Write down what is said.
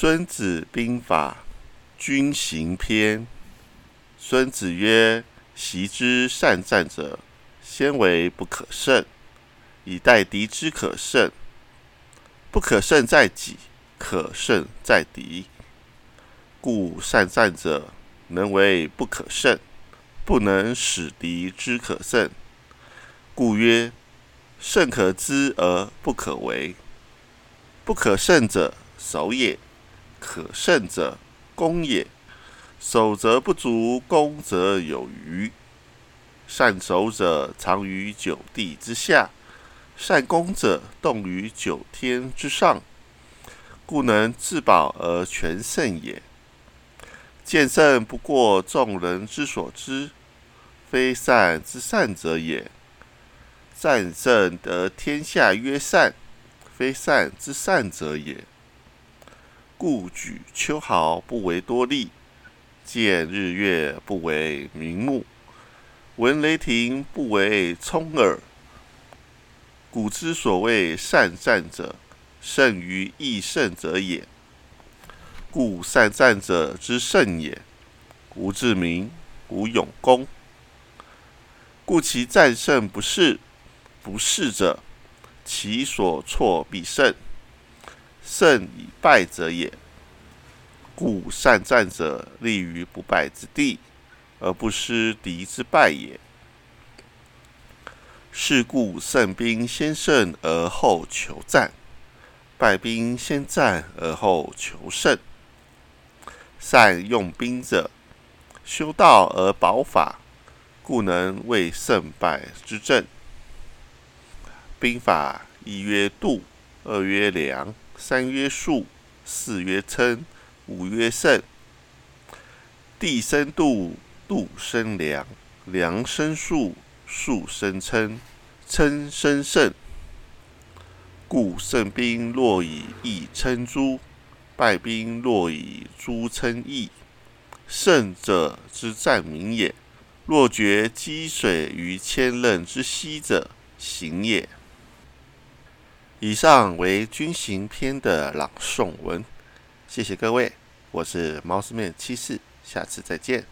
孙子兵法·军行篇。孙子曰：“习之善战者，先为不可胜，以待敌之可胜。不可胜在己，可胜在敌。故善战者，能为不可胜，不能使敌之可胜。故曰：胜可知而不可为。不可胜者，守也。”可胜者，攻也；守则不足，攻则有余。善守者，藏于九地之下；善攻者，动于九天之上。故能自保而全胜也。见胜不过众人之所知，非善之善者也。战胜得天下曰善，非善之善者也。故举秋毫不为多利，见日月不为明目，闻雷霆不为聪耳。古之所谓善战者，胜于易胜者也。故善战者之胜也，无智明，无勇功。故其战胜不是，不是者，其所措必胜。胜以败者也，故善战者立于不败之地，而不失敌之败也。是故胜兵先胜而后求战，败兵先战而后求胜。善用兵者，修道而保法，故能为胜败之政。兵法一曰度，二曰量。三曰数，四曰称，五曰胜。地生度，度生量，量生数，数生称，称生胜。故胜兵若以义称诸，败兵若以诸称义。胜者之战名也。若决积水于千仞之溪者，行也。以上为军行篇的朗诵文，谢谢各位，我是猫斯面七四，下次再见。